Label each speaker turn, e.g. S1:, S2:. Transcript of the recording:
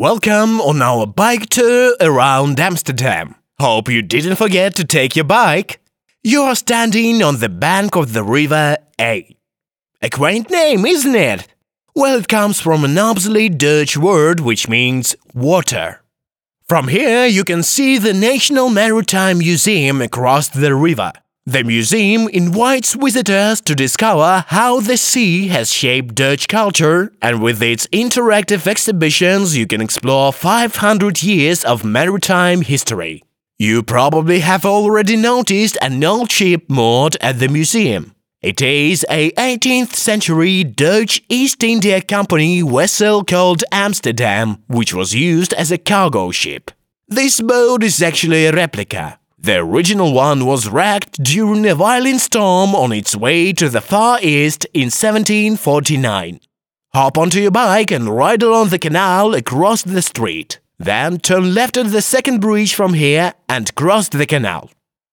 S1: Welcome on our bike tour around Amsterdam. Hope you didn't forget to take your bike. You are standing on the bank of the river IJ. A quaint name, isn't it? Well, it comes from an obsolete Dutch word which means water. From here, you can see the National Maritime Museum across the river. The museum invites visitors to discover how the sea has shaped Dutch culture, and with its interactive exhibitions, you can explore 500 years of maritime history. You probably have already noticed an old ship moored at the museum. It is a 18th century Dutch East India Company vessel called Amsterdam, which was used as a cargo ship. This boat is actually a replica. The original one was wrecked during a violent storm on its way to the Far East in 1749. Hop onto your bike and ride along the canal across the street. Then turn left at the second bridge from here and cross the canal.